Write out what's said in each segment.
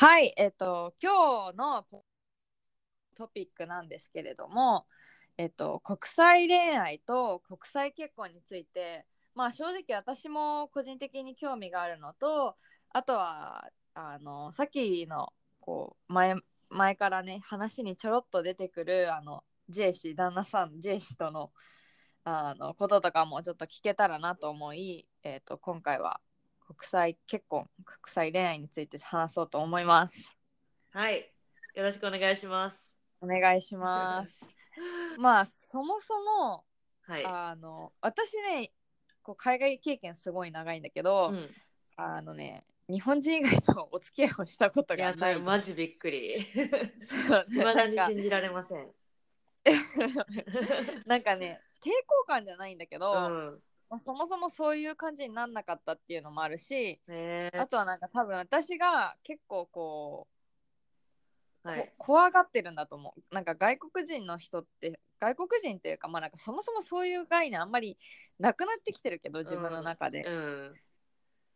はい、えっと今日のトピックなんですけれども、えっと国際恋愛と国際結婚について、まあ正直私も個人的に興味があるのと、あとはあのさっきのこう前前からね話にちょろっと出てくるあのジェイ氏旦那さんジェイ氏とのあのこととかもちょっと聞けたらなと思い、えっと今回は国際結婚国際恋愛について話そうと思います。はい。よろしくお願いします。お願いします。まあそもそも、はい。あの私ねこう海外経験すごい長いんだけど、うん、あのね日本人以外とお付き合いをしたことがないそれ。マジびっくり。未だに信じられません。なんかね抵抗感じゃないんだけど、うん。まあ、そもそもそういう感じになんなかったっていうのもあるし、ねあとはなんか多分私が結構こう、はい。こ怖がってるんだと思うなんか外国人の人って外国人っていうかまあなんかそもそもそういう概念あんまりなくなってきてるけど自分の中で、うん。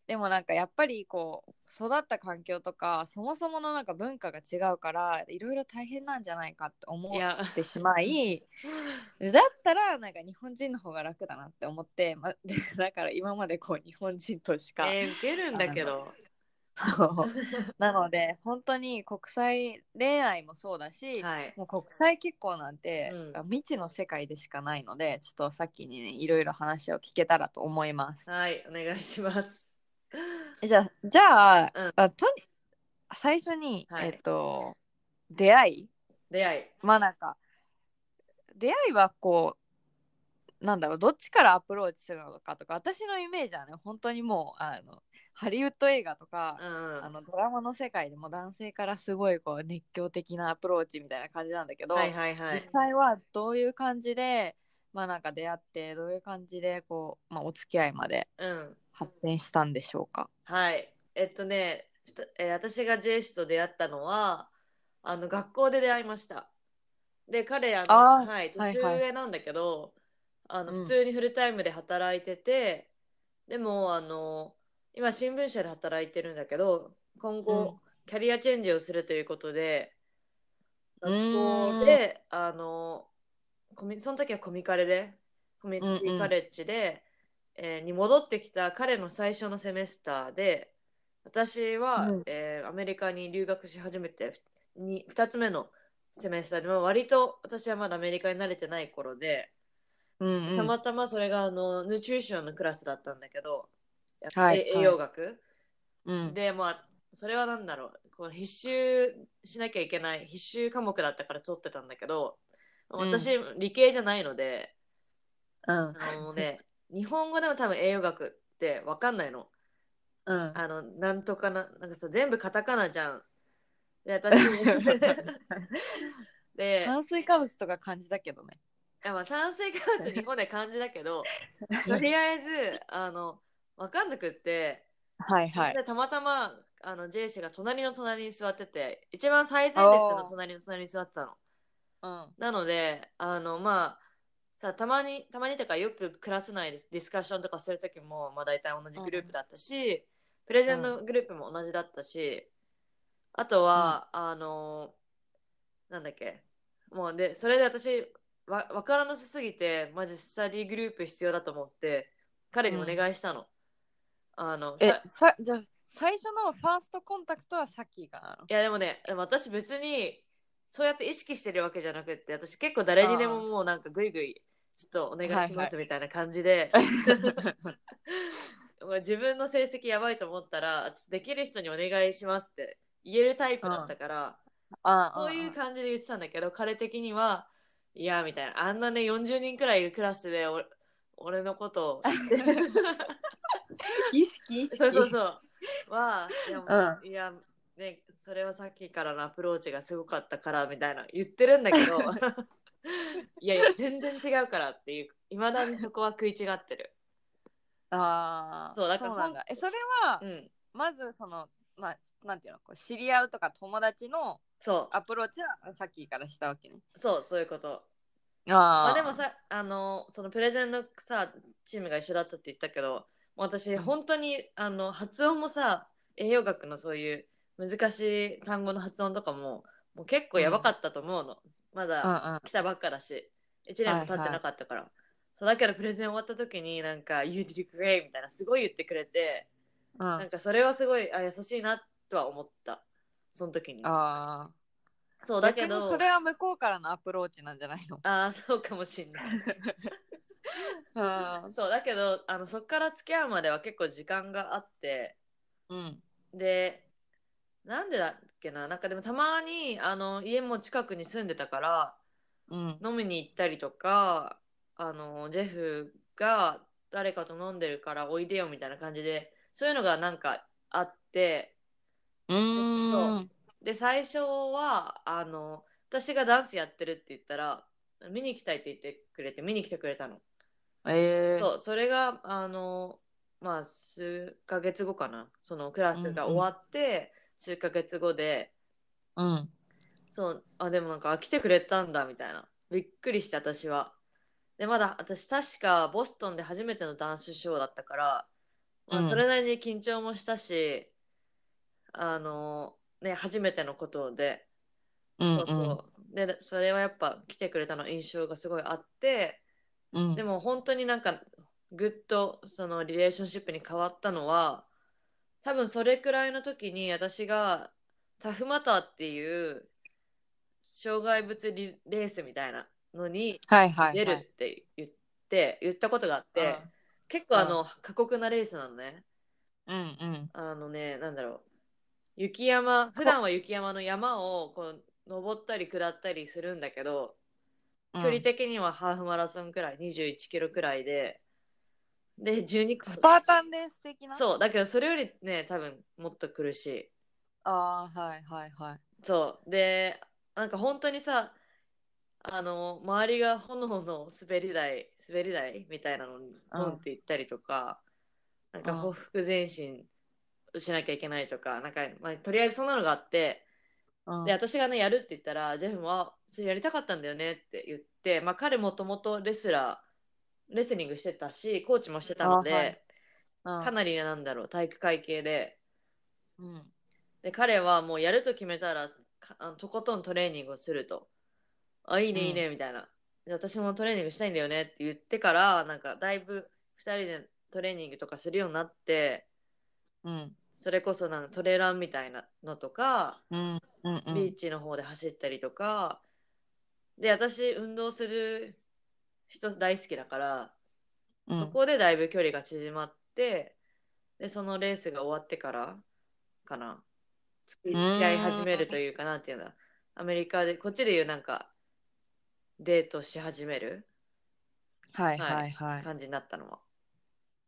でもなんかやっぱりこう育った環境とかそもそものなんか文化が違うからいろいろ大変なんじゃないかって思ってしまい だったらなんか日本人の方が楽だなって思って、ま、でだから今までこう日本人としか、えー、受けるんだけど。そうなので本当に国際恋愛もそうだし、はい。もう国際結婚なんて、うん未知の世界でしかないのでちょっとさっきにねいろいろ話を聞けたらと思います。はい、お願いします。えじゃあじゃあ,、うんあとに最初に、はいえっと出会い？出会い。まあなんか出会いはこうなんだろうどっちからアプローチするのかとか私のイメージはね本当にもうあのハリウッド映画とかう、ん。あのドラマの世界でも男性からすごいこう熱狂的なアプローチみたいな感じなんだけど、はいはいはい。実際はどういう感じでまあなんか出会ってどういう感じでこう、まあ、お付き合いまでうん。発展したんでしょうか？はい。えっとね、えー私がジェイ氏と出会ったのは、あの学校で出会いました。で、彼、あのはい、はい年上なんだけど、あのうん普通にフルタイムで働いてて、でも、あの、今、新聞社で働いてるんだけど、今後、キャリアチェンジをするということで、う学校で、あの、コミその時はコミカレで、コミュニテうんうんィカレッジで、えーに戻ってきた彼の最初のセメスターで、私は、うん。えーアメリカに留学し始めてに2つ目のセメスターで、まあ割と私はまだアメリカに慣れてない頃で、うんうん。たまたまそれがあのヌチューションのクラスだったんだけど、はいえ栄養学、うん。でまあそれはなんだろう。こう必修しなきゃいけない必修科目だったから取ってたんだけどうん。私、理系じゃないのでうん。あのね 日本語でも多分栄養学って分かんないのうんあのなんとかななんかさ全部カタカナじゃんで 私で炭水化物とか感じだけどね。いやまあ炭水化物日本で漢字だけど とりあえずあの分かんなくってはいはい。でたまたまあのジェイ氏が隣の隣に座ってて一番最前列の隣の隣に座ってたの。うんなのであのまあさたまにたまにとかよくクラス内でディスカッションとかする時も、まあ、大体同じグループだったし、プレゼンのグループも同じだったしあとは、あのなんだっけ。もうでそれで私わ分からなさすぎてマジスタディグループ必要だと思って彼にお願いしたの。あのえささじゃあ最初のファーストコンタクトはさっきがいやでもね私別にそうやって意識してるわけじゃなくって私結構誰にでももうなんかグイグイちょっとお願いしますみたいな感じで、自分の成績やばいと思ったらちょっとできる人にお願いしますって言えるタイプだったから、あそういう感じで言ってたんだけど彼的にはいやみたいな。あんなね40人くらいいるクラスで俺俺のことを。意識意識。そうそうそう。は、いや,、ういやね、それはさっきからのアプローチがすごかったからみたいな言ってるんだけど いやいや全然違うからっていういまだにそこは食い違ってる。ああそうだからなんだ。えそれは、うん。まずそのまあなんていうのこう知り合うとか友達のそう。アプローチはさっきからしたわけね。そうそういうこと。あまあでもさあのそのプレゼンのさチームが一緒だったって言ったけど私うん。本当にあの発音もさ栄養学のそういう難しい単語の発音とかももう結構やばかったと思うの、まうんだうん。来たばっかだし。1年も経ってなかったから、そうだけどプレゼン終わった時になんか「You did great」みたいなすごい言ってくれて、うん。なんかそれはすごいあ優しいなとは思った。その時に。ああそうだけどそれは向こうからのアプローチなんじゃないの？ああそうかもしんない。うん。そうだけどあのそっから付き合うまでは結構時間があってうん。でなんでだっけな？なんかでもたまにあの家も近くに住んでたからうん。飲みに行ったりとかあのジェフが誰かと飲んでるからおいでよみたいな感じでそういうのがなんかあって。うーん。で最初はあの私がダンスやってるって言ったら見に行きたいって言ってくれて見に来てくれたの。ええそう。それがあのまあ数ヶ月後かな。そのクラスが終わって、数ヶ月後で。うん。そう。あでもなんかあ来てくれたんだみたいな。びっくりして私は。でまだ私確かボストンで初めてのダンスショーだったから、まあ、うん。それなりに緊張もしたし、あのね初めてのことで。うんそうそう、でそれはやっぱ来てくれたの印象がすごいあって。うん。でも本当になんかぐっとそのリレーションシップに変わったのは多分それくらいの時に私がタフマターっていう障害物リレースみたいなのにはいはいはい。出るって言って、言ったことがあって、結構あの過酷なレースなのね。うんうん。あのねなんだろう。雪山普段は雪山の山をこう登ったり下ったりするんだけど、距離的にはハーフマラソンくらい21キロくらいでで12スパータンレース的な？そうだけどそれよりね多分もっと苦し。いああはいはいはい。そう。でなんか本当にさあの周りが炎の滑り台滑り台みたいなのにポンって行ったりとか、なんかうん。ほふ前進しなきゃいけないとかなんか、まあ、とりあえずそんなのがあってうん。で私がねやるって言ったらジェフもあ「それやりたかったんだよね」って言って、まあ、彼もともとレスラーレスリングしてたしコーチもしてたので、あはい。うん。かなりなんだろう体育会系で。うん。で彼はもうやると決めたらかあのとことんトレーニングをすると。あいいねうん。いいねみたいな、で私もトレーニングしたいんだよねって言ってからなんかだいぶ2人でトレーニングとかするようになってうん。それこそなんかトレランみたいなのとか、うん。うんうん。ビーチの方で走ったりとか、で私運動する人大好きだから、うん。そこでだいぶ距離が縮まってでそのレースが終わってからかな。付き合い始めるというかなんていうんだ。アメリカでこっちでいうなんかデートし始めるはいはい。はい感じになったのは、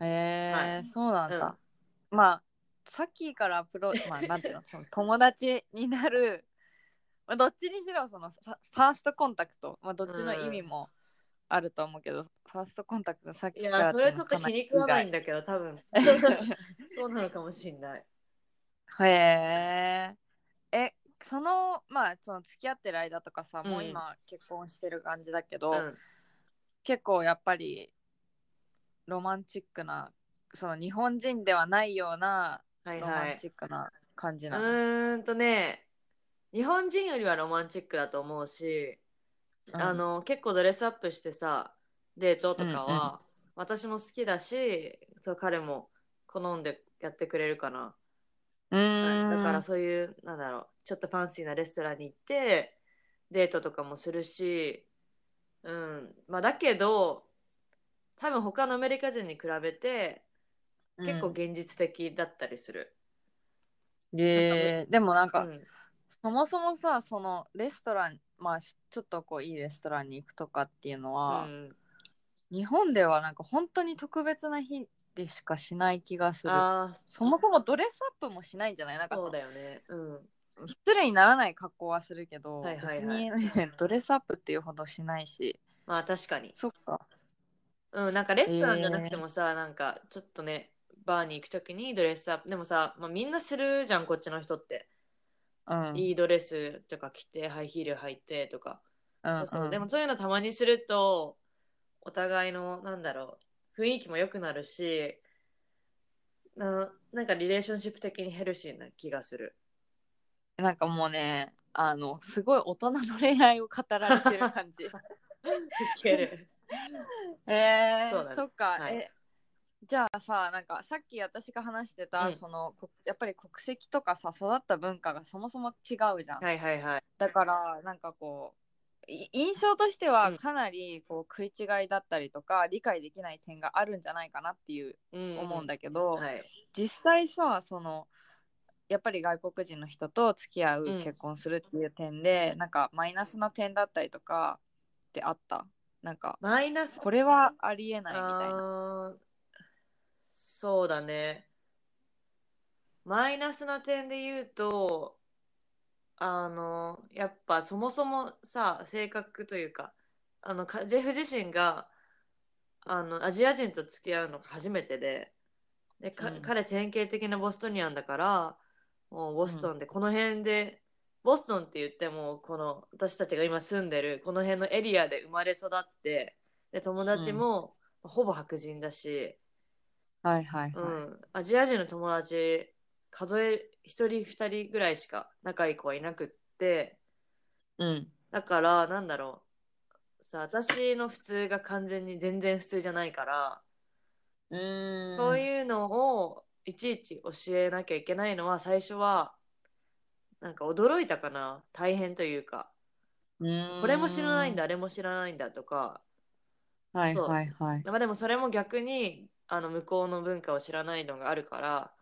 えーはい。そうなんだ、まあさっきからアプロ まあなんていうのその友達になる、まあ、どっちにしろそのさファーストコンタクト、まあ、どっちの意味もあると思うけど、ファーストコンタクトさっいきからやそれちょっと気に食わないんだだけど多分。そうなのかもしんない。へええそのまあその付き合ってる間とかさ、もううん今結婚してる感じだけど、うん。結構やっぱりロマンチックなその日本人ではないようなロマンはい。はいチックな感じうなの、ーんとね日本人よりはロマンチックだと思うし、うんあの結構ドレスアップしてさデートとかは、私も好きだしそう彼も好んでやってくれるかな、うーん。だからそういうなんだろうちょっとファンシーなレストランに行ってデートとかもするしうん。まあだけど多分他のアメリカ人に比べて結構現実的だったりする、うんででもなんか、うん。そもそもさそのレストランまあしちょっとこういいレストランに行くとかっていうのうは、ん、日本ではなんか本当に特別な日でしかしない気がする。そもそもドレスアップもしないんじゃない？なんかそうのだよね。うん。失礼にならない格好はするけど、はいはいはい。別に、ね、ドレスアップっていうほどしないし。まあ確かに。そっか。うんなんかレストランじゃなくてもさ、なんかちょっとねバーに行くときにドレスアップでもさ、まあ、みんなするじゃんこっちの人って、うん。いいドレスとか着てハイヒール履いてとか、うんうんそう。でもそういうのたまにするとお互いのなんだろう雰囲気も良くなるしななんかリレーションシップ的にヘルシーな気がする。なんかもうねあのすごい大人の恋愛を語られてる感じ。いける。えー、そねそっか、はい。えじゃあさなんかさっき私が話してた、うん。そのこやっぱり国籍とかさ育った文化がそもそも違うじゃん、はいはいはい。だからなんかこうい印象としてはうんかなりこう食い違いだったりとか、理解できない点があるんじゃないかなっていううん。思うんだけど、はい。実際さそのやっぱり外国人の人と付き合う、うん。結婚するっていう点でなんかマイナスな点だったりとかってあった？なんかマイナス？これはありえないみたいな。あーそうだね。マイナスな点で言うとあのやっぱそもそもさ性格というかあのかジェフ自身があのアジア人と付き合うのが初めてででか、うん。彼典型的なボストニアンだからもうボストンで、この辺でボストンって言ってもこの私たちが今住んでるこの辺のエリアで生まれ育ってで友達もほぼ白人だし、はいはいはい。うん、アジア人の友達数え1人2人ぐらいしか仲いい子はいなくってうん。だからなんだろうさ私の普通が完全に全然普通じゃないから、うーん。そういうのをいちいち教えなきゃいけないのは最初はなんか驚いたかな大変というかうーんこれも知らないんだあれも知らないんだとかはいはいはい。まあでもそれも逆にあの向こうの文化を知らないのがあるから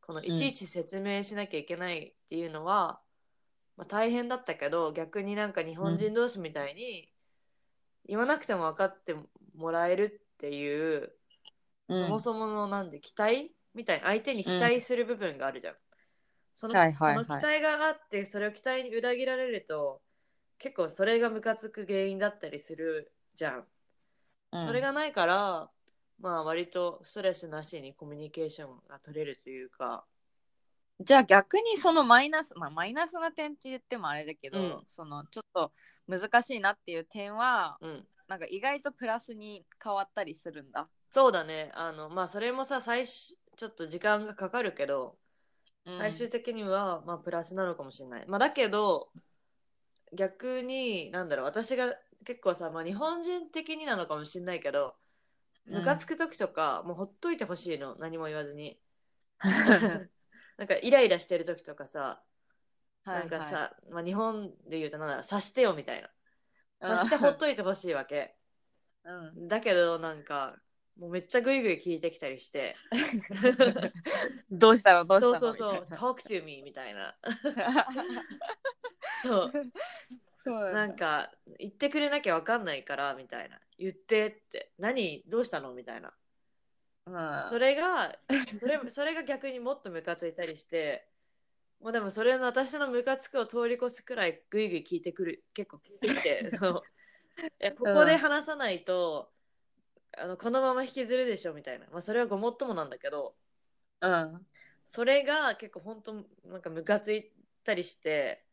このいちいち説明しなきゃいけないっていうのは、まあ、大変だったけど逆になんか日本人同士みたいに言わなくても分かってもらえるっていう、うんそもそものなんで期待みたいな相手に期待する部分があるじゃん。その期待があってそれを期待に裏切られると結構それがムカつく原因だったりするじゃん。うんそれがないから、まあ割とストレスなしにコミュニケーションが取れるというか、じゃあ逆にそのマイナス、まあ、マイナスな点って言ってもあれだけど、うんそのちょっと難しいなっていう点はうん、なんか意外とプラスに変わったりするんだ。そうだね。あの、まあそれもさ、最初、ちょっと時間がかかるけど、うん最終的には、まあプラスなのかもしれない。まあだけど、逆に、なんだろう、私が結構さ、まあ日本人的になのかもしれないけど、ムカつく時とか、もうほっといてほしいの、何も言わずに。なんかイライラしてる時とかさ、なんかさ、まあ、日本で言うとなんだろう察してよみたいな。はいはい、察してほっといてほしいわけ。うん、だけどなんかもうめっちゃグイグイ聞いてきたりして。どうしたの？どうしたの？そうそうそう。talk to me みたいなな。そう そうなんか言ってくれなきゃわかんないからみたいな。言ってって。何？どうしたの？みたいな。うんそれが それそれが逆にもっとムカついたりしてもうでもそれの私のムカつくを通り越すくらいグイグイ聞いてくる。結構聞いてきて そういやここで話さないと、あのこのまま引きずるでしょみたいな、まあ、それはごもっともなんだけどうん。それが結構本当なんかムカついたりして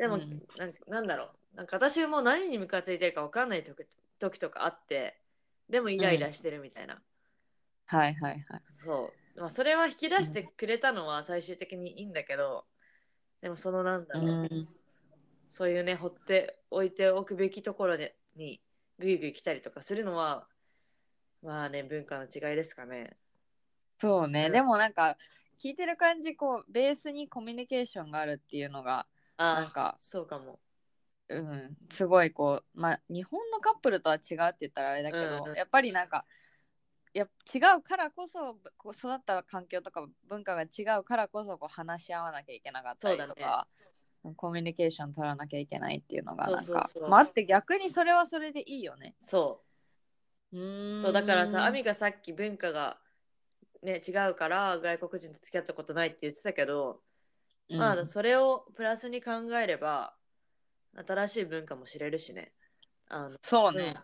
でも、うん。なんかなんだろう。なんか私も何にムカついてるか分かんない時時とかあってでもイライラしてるみたいな、はいはいはい。そう、まあ、それは引き出してくれたのは最終的にいいんだけどでもそのなんだろう、うん。そういうね放っておいておくべきところでにグイグイ来たりとかするのはまあね文化の違いですかね。そうね、うん。でもなんか聞いてる感じこうベースにコミュニケーションがあるっていうのがあなんかそうかも。うん、すごいこう、まあ、日本のカップルとは違うって言ったらあれだけど、うんうんやっぱりなんかや違うからこそこう育った環境とか文化が違うからこそこう話し合わなきゃいけなかったりとか、コミュニケーション取らなきゃいけないっていうのがなんかそうそうそう。まって逆にそれはそれでいいよね。そう。うーん。そうだからさアミがさっき文化がね違うから外国人と付き合ったことないって言ってたけどまあそれをプラスに考えれば新しい文化も知れるしね。あのそうね、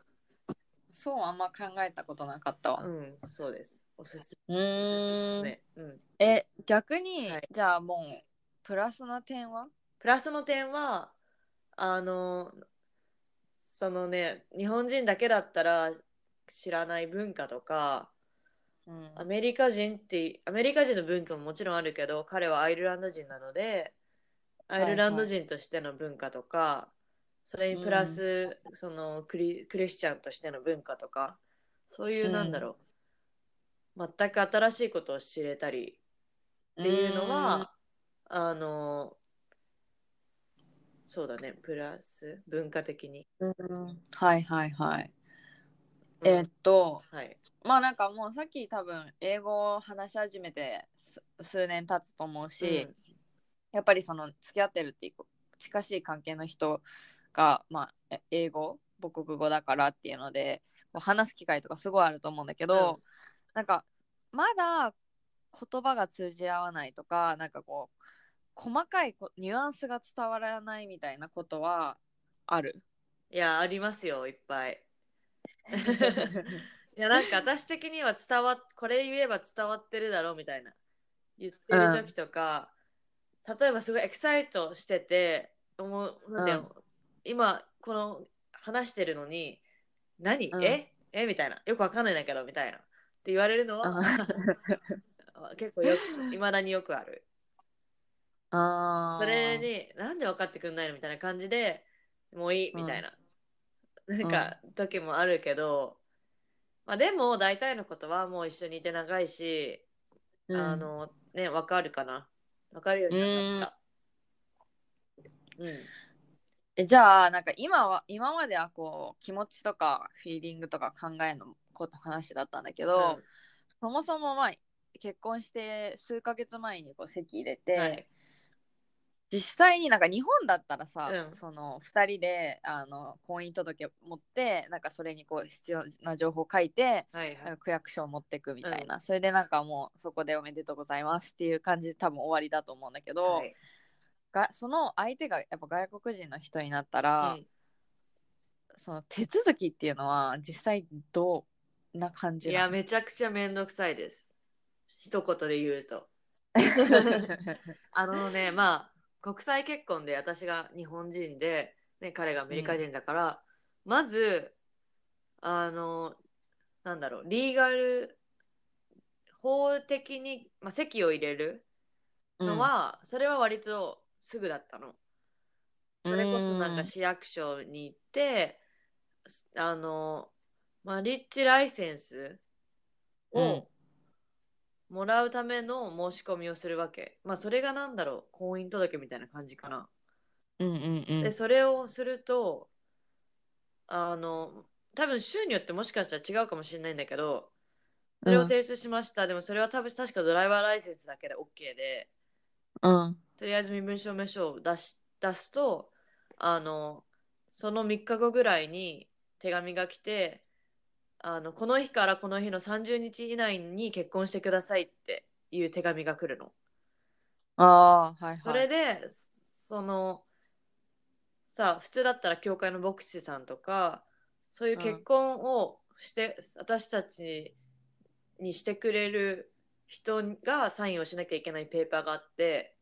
そうあんま考えたことなかったわ。う。ん、そうです。おすすうーん。め、うん、え、逆に、はい。じゃあもう、プラスな点は？プラスの点はあのそのね日本人だけだったら知らない文化とかうん。アメリカ人ってアメリカ人の文化ももちろんあるけど彼はアイルランド人なのでアイルランド人としての文化とか、それにプラス、そのクリクリスチャンとしての文化とかそういう、うんなんだろう。全く新しいことを知れたりっていうのは、あのそうだねプラス文化的に、はいはいはい。うん。えーっと、はいまあなんかもうさっき多分英語を話し始めてす数年経つと思うし、やっぱりその付き合ってるっていう近しい関係の人が、まあ、え英語母国語だからっていうのでこう話す機会とかすごいあると思うんだけど、うん。なんかまだ言葉が通じ合わないとかなんかこう細かいこニュアンスが伝わらないみたいなことはある？いやありますよいっぱい いやなんか私的には伝わっこれ言えば伝わってるだろうみたいな。言ってる時とか、例えばすごいエキサイトしてて思うなんていうの、今この話してるのに何、うん。え？え？みたいな。よくわかんないんだけどみたいな。って言われるのは 結構よくいまだによくある。あー。それになんで分かってくんないのみたいな感じでもういいみたいな、なんか時もあるけど、まあでも大体のことはもう一緒にいて長いし、うん。あのね分かるかな。分かるようになった。うん。えじゃあなんか今は今まではこう気持ちとかフィーリングとか考えのこと話だったんだけど、そもそもまあ結婚して数ヶ月前にこう籍入れて、はい実際になんか日本だったらさ、うん。その2人であの婚姻届持ってなんかそれにこう必要な情報を書いてはいはい。区役所を持ってくみたいな、それでなんかもうそこでおめでとうございますっていう感じで多分終わりだと思うんだけど、はい。がその相手がやっぱ外国人の人になったら、うん。その手続きっていうのは実際どうな感じいなの？やめちゃくちゃめんどくさいです。一言で言うと。あのねまあ国際結婚で私が日本人で、ね、彼がアメリカ人だから、まずあのなんだろうリーガル法的に、まあ、籍を入れるのは、それは割とすぐだったの。それこそなんか市役所に行って、あのマリッジライセンスをもらうための申し込みをするわけ。まあそれがなんだろう、婚姻届みたいな感じかな。うんうんうんで、それをすると、あの、多分州によってもしかしたら違うかもしれないんだけど、それを提出しました。でもそれは多分確かドライバーライセンスだけで OK で、うんとりあえず身分証明書を出し出すと、あの、その3日後ぐらいに手紙が来て、あのこの日からこの日の30日以内に結婚してくださいっていう手紙が来るの。ああーはいはい。それで、そのさあ普通だったら教会の牧師さんとかそういう結婚をして、私たちにしてくれる人がサインをしなきゃいけないペーパーがあって。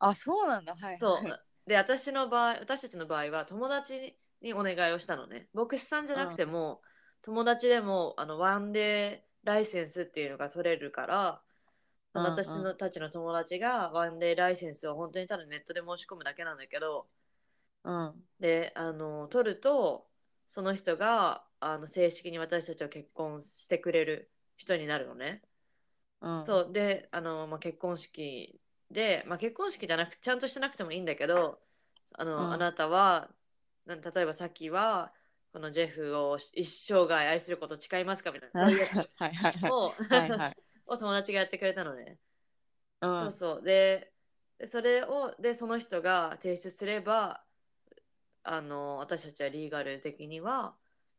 あそうなんだ。はいそはい。う。で私の場合私たちの場合は友達にお願いをしたのね。牧師さんじゃなくても、友達でもあのワンデーライセンスっていうのが取れるからうんうん。私のたちの友達がワンデーライセンスを本当にただネットで申し込むだけなんだけどうん。であの取るとその人があの正式に私たちを結婚してくれる人になるのね。うん。そう。であの、まあ、結婚式で、まあ、結婚式じゃなくちゃんとしてなくてもいいんだけどあの、うん。あなたはな例えばさっきはこのジェフを一生涯愛すること誓いますかみたいな。はいはいはい。を。はいはい。を友達がやってくれたのね。うそうんそう。ででそれをでその人が提出すればあの私たちはリーガル的には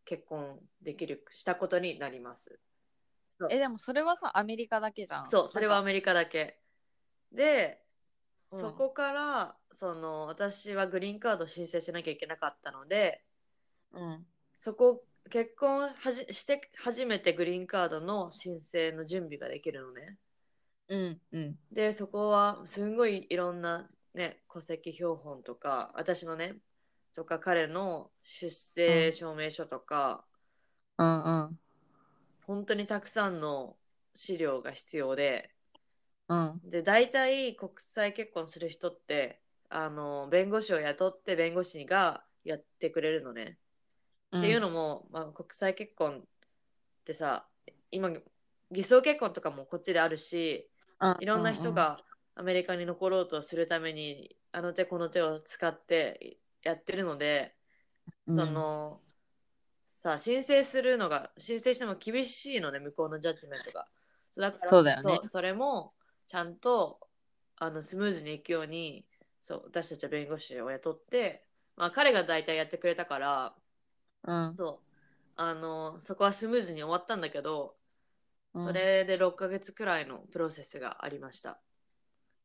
結婚できるしたことになります。えでもそれはさアメリカだけじゃん。そうそれはアメリカだけ。でうん。そこからその私はグリーンカード申請しなきゃいけなかったのでうんそこ結婚はじして初めてグリーンカードの申請の準備ができるのね。うんうんでそこはすんごいいろんなね戸籍標本とか私のねとか彼の出生証明書とか、うんうん本当にたくさんの資料が必要でうんで大体国際結婚する人ってあの弁護士を雇って弁護士がやってくれるのね。っていうのも、まあ、国際結婚ってさ今偽装結婚とかもこっちであるしいろんな人がアメリカに残ろうとするためにあの手この手を使ってやってるので、うん。そのさ申請するのが申請しても厳しいのね向こうのジャッジメントが。だからそうだよね。それもちゃんとあのスムーズにいくようにそう私たちは弁護士を雇って、まあ、彼が大体やってくれたからうん。そう。あのそこはスムーズに終わったんだけど、うん。それで6ヶ月くらいのプロセスがありました。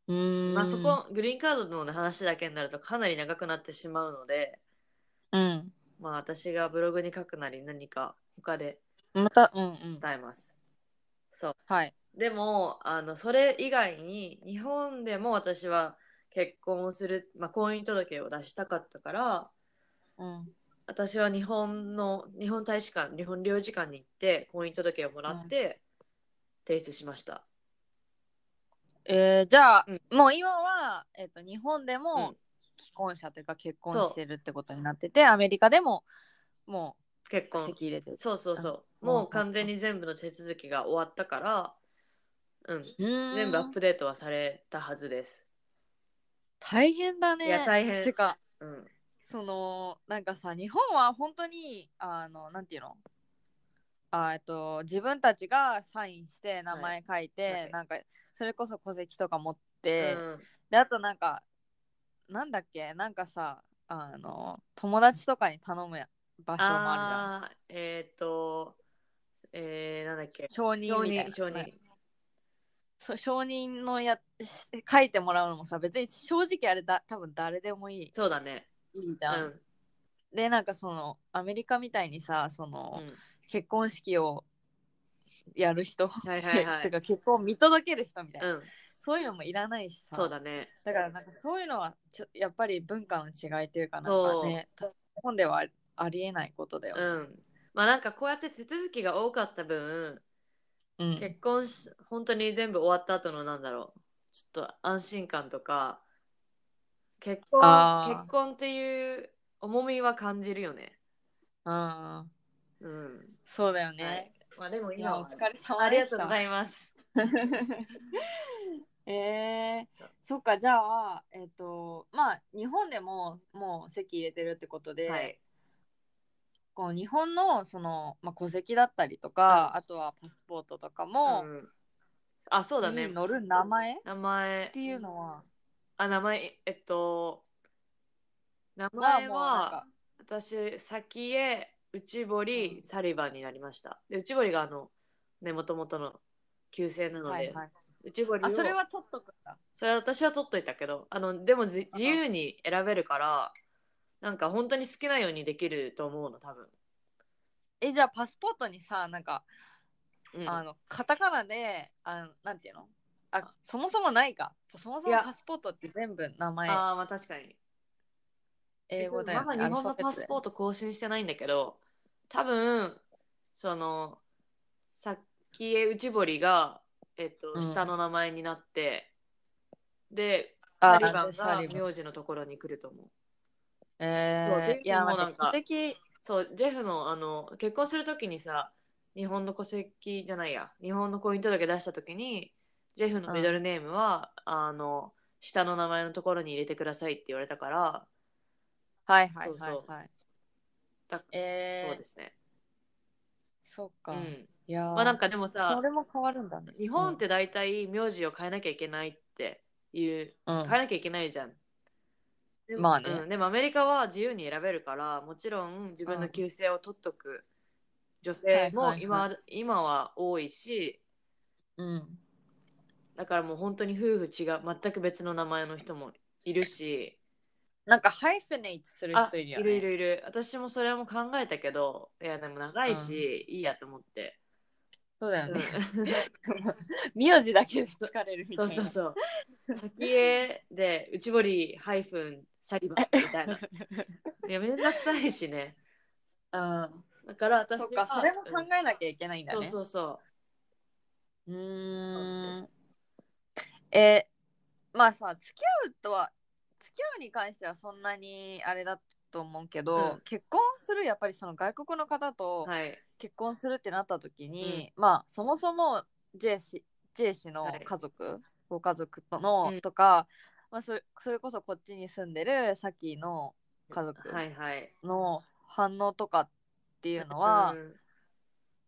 うーん。まあそこグリーンカードの話だけになるとかなり長くなってしまうので、うん。まあ私がブログに書くなり何か他でまたうんうん。伝えます。そう。はい。でもあのそれ以外に日本でも私は結婚をする、まあ、婚姻届を出したかったからうん私は日本の日本大使館日本領事館に行って婚姻届をもらって提出しました。えーじゃあ、うん。もう今は、えっと日本でうん。も既婚者というか結婚してるってことになっててアメリカでももう結婚。籍入れてる。そうそうそう。うん。もう完全に全部の手続きが終わったから、うん、全全部アップデートはされたはずです。大変だね。いや大変。てかうん、そのなんかさ日本は本当にあのなんていうの？あえっと自分たちがサインして名前書いて、はい。なんかそれこそ戸籍とか持って、うん。であとなんかなんだっけ？なんかさあの友達とかに頼む場所もああーえっ、とえー、なんだっけ？るじゃん承認承認承認、はい。そう承認のや書いてもらうのもさ別に正直あれだ多分誰でもいい。そうだねいいじゃん、うん。でなんかそのアメリカみたいにさその、うん。結婚式をやる人、はいはいはい。てか結婚を見届ける人みたいな、うん。そういうのもいらないしさ。そうだね。だからなんかそういうのはちょやっぱり文化の違いというかなんかね日本ではあありえないことだよ、うん。まあなんかこうやって手続きが多かった分うん。結婚し本当に全部終わった後のなんだろう。ちょっと安心感とか結婚あー。結婚っていう重みは感じるよね。うん。うん。そうだよね、はい。まあでも今はお疲れ様ありでした。がとうございます。えー、そっかじゃあえっ、とまあ日本でももう籍入れてるってことで、はい。こう日本のその、まあ、戸籍だったりとか、あとはパスポートとかも、うん。あそうだね。に載る名前？っ名前。ていうのは、あ名前えっと名は前はか。私先へ内堀サリバンになりました。で内堀があのねもともとの旧姓なので、はいはい、内堀それは取っとくんだ。それは私は取っといたけどあのでもじ自由に選べるからなんか本当に好きなようにできると思うの多分、えじゃあパスポートにさなんか、うん、あのカタカナであのなんていうの？あそもそもないか。そもそもパスポートって全部名前。ああまあ確かに。英語だよ、ね、まだ日本のパスポートト更新してないんだけど多分その先へ内堀が、えっとうん。下の名前になってであサリバンが名字のところに来ると思う。えー、いやもなんかなんか戸籍そうジェフのあの結婚するときにさ日本の戸籍じゃないや。日本の婚姻届出したときにジェフのミドルネームは、あの下の名前のところに入れてくださいって言われたからはいはいはいはい。そうそう。だえー、そうですね、そっか、うん。いやーまあなんかでもさそれも変わるんだね。日本って大体名字を変えなきゃいけないっていう、うん、変えなきゃいけないじゃん。まあね。うん、でもアメリカは自由に選べるからもちろん自分の旧姓を取っとく女性も今,、はい今は多いしうんだからもう本当に夫婦違う全く別の名前の人もいるし。なんかハイフェネイトするあ人いるよね。いるいるいる。私もそれも考えたけどいやでも長いし、いいやと思って、うんそうだよね。名字だけで疲れるみたそいうな。そうそう先へで内堀ハイフンサリバンみたいな。いやめんどくさいしね。うん。だから私はそっか、それも考うんえなきゃいけないんだそうね。そうそう。うーん。そうえまあさ付き合うとは付き合うに関してはそんなにあれだと思うけど、うん。結婚するやっぱりその外国の方とはい。結婚するってなった時に、まあそもそもジェイ氏ジェイ氏のはい。家族、ご家族との、うん。とか、まあ、それそれこそこっちに住んでるさっきの家族はいはい。の反応とかっていうのはうん。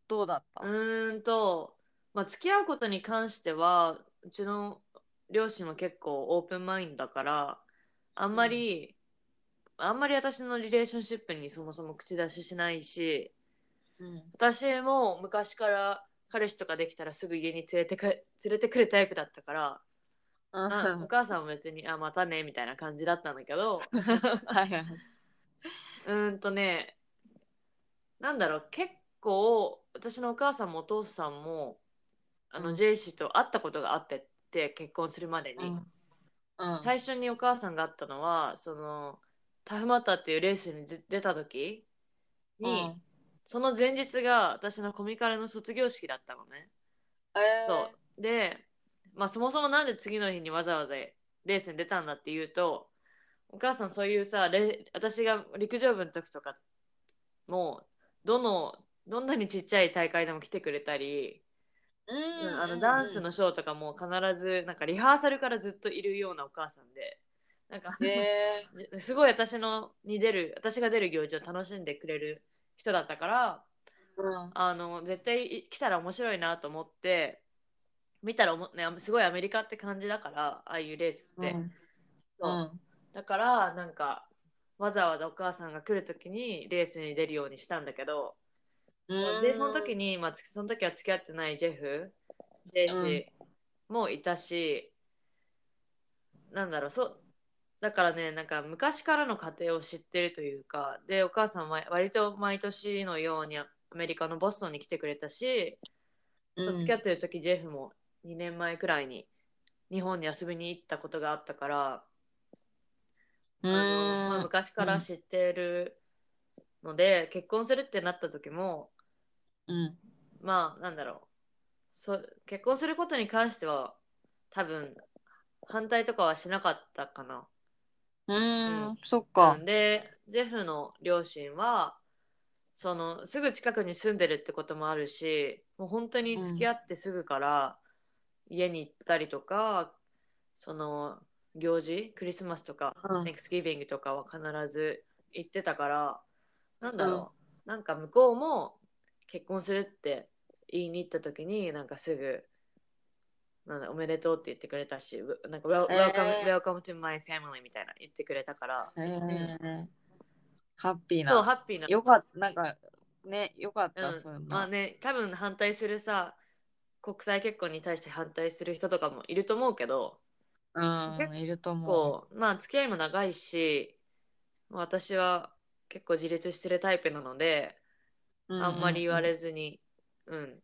どうだった、うーんと、まあ、付き合うことに関してはうちの両親は結構オープンマインドだからあんまり、あんまり私のリレーションシップにそもそも口出ししないしうん。私も昔から彼氏とかできたらすぐ家に連れてか連れてくるタイプだったから、あお母さんも別に「あまたね」みたいな感じだったんだけど。うーんとねなんだろう結構私のお母さんもお父さんもあの、うん。ジェイシーと会ったことがあってって結婚するまでに、うん。うん。最初にお母さんが会ったのはそのタフマターっていうレースに出出た時に、その前日が私のコミカルの卒業式だったのね。えー。そう。で、まあ、そもそもなんで次の日にわざわざレースに出たんだっていうとお母さんそういうさレ私が陸上部の時とかもどのどんなにちっちゃい大会でも来てくれたり、うんあのダンスのショーとかも必ずなんかリハーサルからずっといるようなお母さんでなんか、え じすごい私のに出る私が出る行事を楽しんでくれる人だったからーあの絶対来たら面白いなと思って見たらおも、ね、すごいアメリカって感じだからああいうレースって、うん。そう。だからなんかわざわざお母さんが来る時にレースに出るようにしたんだけど、うんでその時に、まあ、つその時は付き合ってないジェフジェイシーもいたし、なんだろうそうだからねなんか昔からの家庭を知ってるというかでお母さんは割と毎年のようにアメリカのボストンに来てくれたし、うん。付き合ってる時ジェフも2年前くらいに日本に遊びに行ったことがあったから、あのまあ、昔から知ってるので、結婚するってなった時もうん。まあなんだろう。そ結婚することに関しては多分反対とかはしなかったかな。うん。そっか。うん。でジェフの両親はそのすぐ近くに住んでるってこともあるしもう本当に付き合ってすぐから家に行ったりとか、その行事クリスマスとか、うん。Thanksgiving とかは必ず行ってたからなんだろう、なんか向こうも結婚するって言いに行った時になんかすぐなんだおめでとうって言ってくれたし、うなんか Wel- え welcome,、ー。welcome to my family みたいな言ってくれたから、へーハッピーそうなハッピーな。よかった。なんかねよかった、うん。そまあね多分反対するさ国際結婚に対して反対する人とかもいると思うけどうん結いると思こう。まあ付き合いも長いし私は結構自立してるタイプなので、うあんまり言われれずに。うん、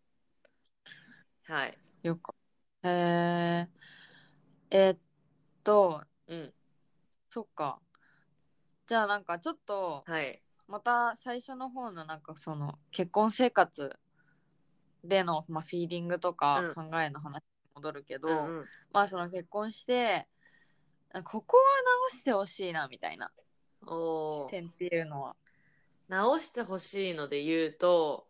はい。よかへええっと。うん。そっか。じゃあなんかちょっと。はい。また最初の方のなんかその。結婚生活での、まあ、フィーリングとかうん。考えの話に戻るけど、うんうん。まあその結婚して。あここは直してほしいなみたいな。点っていうのは、直してほしいので言うと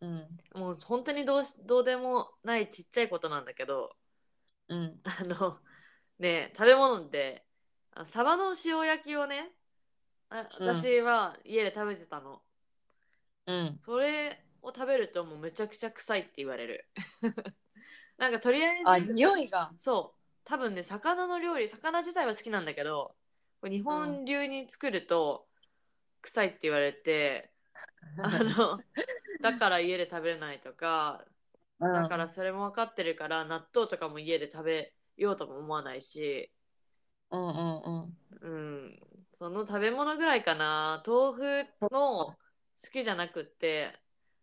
うん。もう本当にどうしどうでもないちっちゃいことなんだけどうん、あのね食べ物であサバの塩焼きをねあうん私は家で食べてたの、うん、それを食べるともうめちゃくちゃ臭いって言われる。なんかとりあえずあ匂いが。そう。多分ね魚の料理魚自体は好きなんだけど日本流に作ると臭いって言われて、あのだから家で食べれないとかうん。だからそれも分かってるから納豆とかも家で食べようとも思わないし。うんうんうん。うん。その食べ物ぐらいかな。豆腐の好きじゃなくって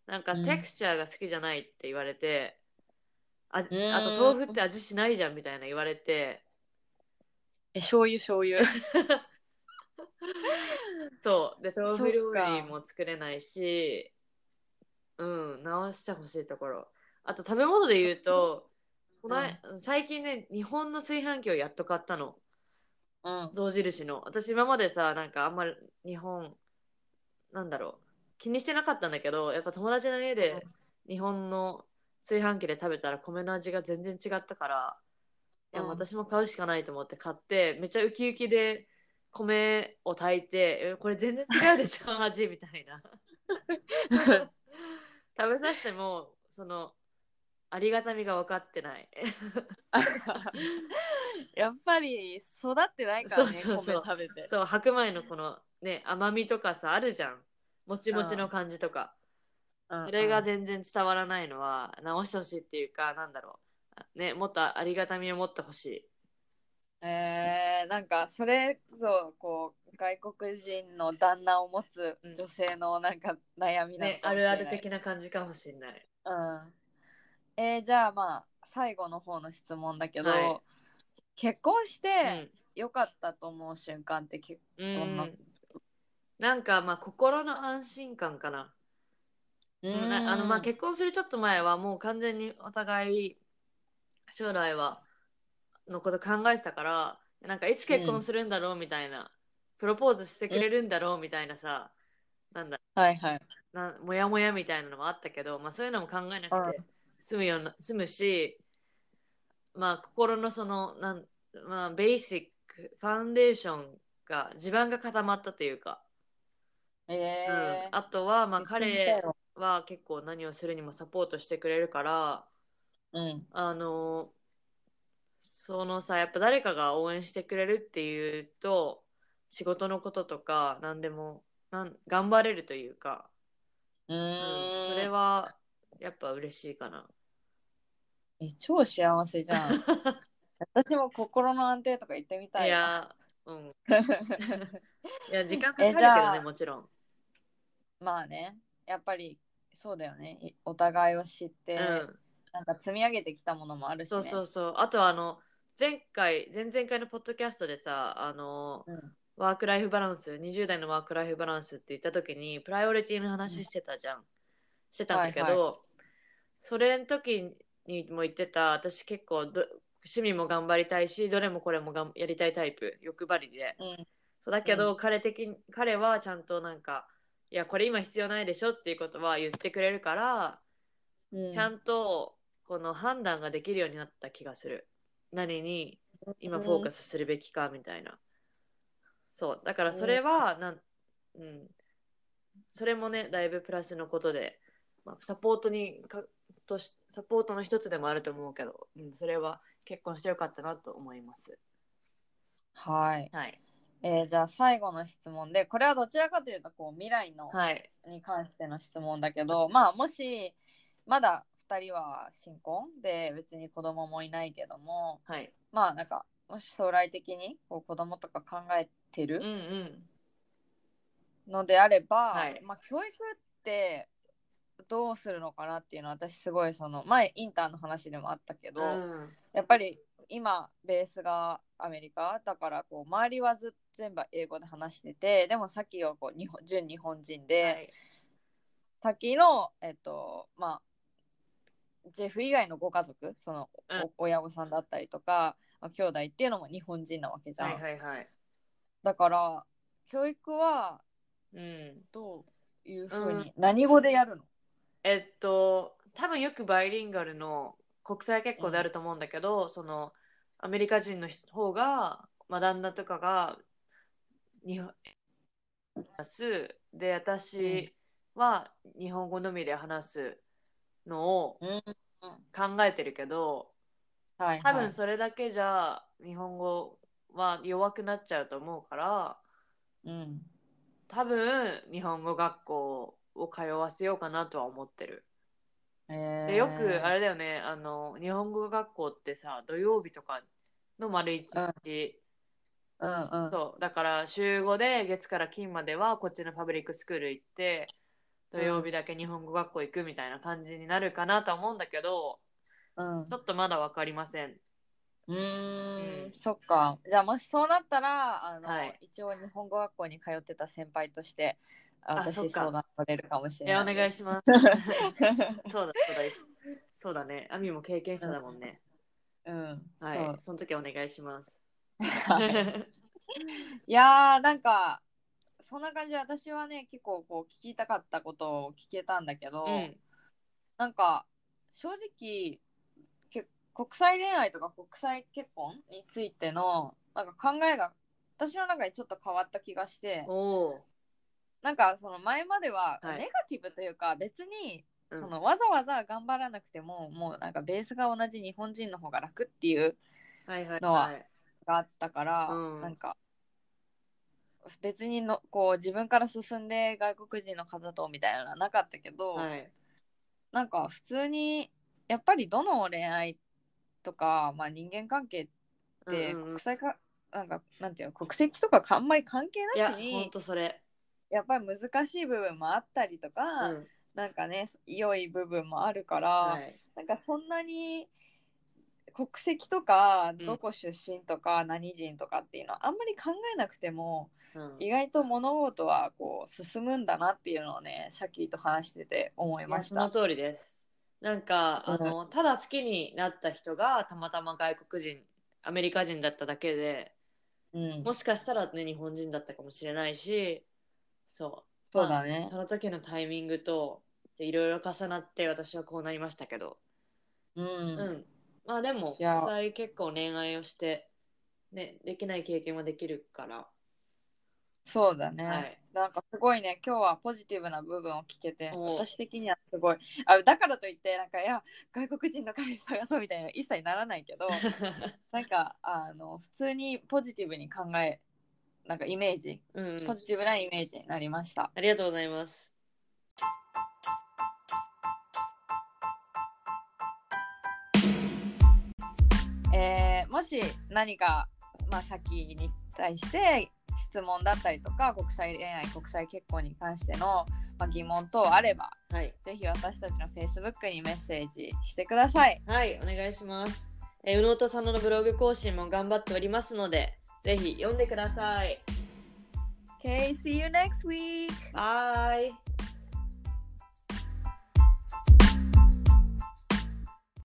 なんかうん。テクスチャーが好きじゃないって言われて、味うん。あと豆腐って味しないじゃんみたいな言われて。え醤油醤油 そう。で豆腐料理も作れないしうん直してほしいところ。あと食べ物で言うとこの間最近ね日本の炊飯器をやっと買ったの。うん。象印の。私今までさなんかあんまり日本なんだろう。気にしてなかったんだけどやっぱ友達の家で日本の炊飯器で食べたら米の味が全然違ったからいやうん。私も買うしかないと思って買ってめっちゃウキウキで米を炊いてえこれ全然違うでしょ 味みたいな。食べさせてもそのありがたみが分かってない。やっぱり育ってないからねそうそう食べて。そう白米のこのね甘みとかさあるじゃん。もちもちの感じとか、それが全然伝わらないのは直してほしいっていうかなんだろう。ねもっとありがたみを持ってほしいえー、なんかそれぞこう外国人の旦那を持つうん。女性のなんか悩みなのねあるかもしれない、ある的な感じかもしれない。うん。えーじゃあまあ最後の方の質問だけど、はい。結婚しうてん。良かったと思う瞬間って結うん。どんな？なんかまあ心の安心感かな。構なあのまあ結婚するちょっと前はもう完全にお互い将来はのこと考えてたからなんかいつ結婚するんだろうみたいな、プロポーズしてくれるんだろうみたいなさ、なんだはいはい。なもやもやみたいなのもあったけど、まあ、そういうのも考えなくて済むような済むしまあ心のそのなんまあベーシックファウンデーションが地盤が固まったというか、えうん、あとはまあ彼は結構何をするにもサポートしてくれるからうん。あのそのさやっぱ誰かが応援してくれるっていうと仕事のこととか何でもなん頑張れるというか、ううんそれはやっぱ嬉しいかな。え超幸せじゃん 私も心の安定とか言ってみたいわいや、うん。いや、時間かかるけどね、もちろん。まあねやっぱりそうだよねいお互いを知って、うん。なんか積み上げてきたものもあるしねそうそうそう。あと、あの、前回、前々回のポッドキャストでさ、あの、うんワークライフバランス、20代のワークライフバランスって言った時に、プライオリティの話してたじゃん。してたんだけど、はいはそれの時にも言ってた、私結構ど、趣味も頑張りたいし、どれもこれもがんやりたいタイプ、欲張りで。うんそうだけど、彼的に彼はちゃんとなんかいやこれ今必要ないでしょっていうことは言ってくれるから、うんちゃんとこの判断ができるようになった気がする。何に今フォーカスするべきかみたいな、そう。だからそれはなん、うん、それもねだいぶプラスのことで、まあ、サポートにかとしサポートの一つでもあると思うけど、うん、それは結婚してよかったなと思います。はい、はい。えーじゃあ最後の質問でこれはどちらかというとこう未来の、はい。に関しての質問だけどまあもしまだ2人は新婚？で別に子供もいないけども。はい。まあなんかもし将来的にこう子供とか考えてるんのであれば、はい。まあ教育ってどうするのかなっていうのは私すごいその前インターの話でもあったけど、うん。やっぱり今ベースがアメリカだからこう周りはず全部英語で話しててでもさっきはこう日本純日本人で、はい。さっきのえっとまあジェフ以外のご家族その、親御さんだったりとか、まあ、兄弟っていうのも日本人なわけじゃん、はいはいはい。だから教育はうん。どういうふうに、何語でやるの？えっと、多分よくバイリンガルの国際結婚であると思うんだけど、そのアメリカ人の人方が、まあ、旦那とかが日本で私は日本語のみで話すのをうん。考えてるけど、はい、多はい、分それだけじゃ日本語は弱くなっちゃうと思うからうん、多分日本語学校を通わせようかなとは思ってる。えー。でよくあれだよねあの日本語学校ってさ土曜日とかの丸一日、うん。うんそうだから週5で月から金まではこっちのパブリックスクール行って土曜日だけ日本語学校行くみたいな感じになるかなとは思うんだけどうん。ちょっとまだ分かりません。うーうん。んそっか。じゃあもしそうなったらあの、はい。一応日本語学校に通ってた先輩として私相談取れるかもしれない。願いします。そうだそうだ。そうだね。アミも経験者だもんね、うん、はい。そう。その時お願いします。いやーなんかそんな感じで私はね結構こう聞きたかったことを聞けたんだけど、うん。なんか正直け国際恋愛とか国際結婚についてのなんか考えが私の中でちょっと変わった気がしてなんかその前までははい。ネガティブというか別にうん。そのわざわざ頑張らなくてももうなんかベースが同じ日本人の方が楽っていうはいはいのはあったから、うん。なんか別にのこう自分から進んで外国人の方とみたいなのはなかったけど、はい。なんか普通にやっぱりどの恋愛とか、まあ、人間関係ってうんうんうん。国際か、なんかなんていうの国籍とかあんまり関係なしにとそれ。やっぱり難しい部分もあったりとか、うん。なんかね良い部分もあるから、はい。なんかそんなに国籍とかうん。どこ出身とか何人とかっていうのはあんまり考えなくてもうん。意外と物事はこう進むんだなっていうのをねシャキーと話してて思いいました。やその通りです。なんか、うん。あのただ好きになった人がたまたま外国人アメリカ人だっただけでうん、もしかしたらね日本人だったかもしれないしそう。そうだね。まあその時のタイミングとでいろいろ重なって私はこうなりましたけど。うん。うん、まあでもいや。国際結構恋愛をしてねできない経験はできるから。そうだね、はい。なんかすごいね今日はポジティブな部分を聞けてお私的にはすごい。あだからといってなんかいや外国人の彼氏探そうみたいな一切ならないけど なんかあの普通にポジティブに考えなんかイメージうんうん。ポジティブなイメージになりました、ありがとうございますもし何か、まあ、さっきに対して質問だったりとか国際恋愛国際結婚に関しての、まあ、疑問等あればはいぜひ私たちの Facebook にメッセージしてください。はいお願いしますえー宇野と佐野のブログ更新も頑張っておりますのでぜひ読んでください Okay, see you next week! バイ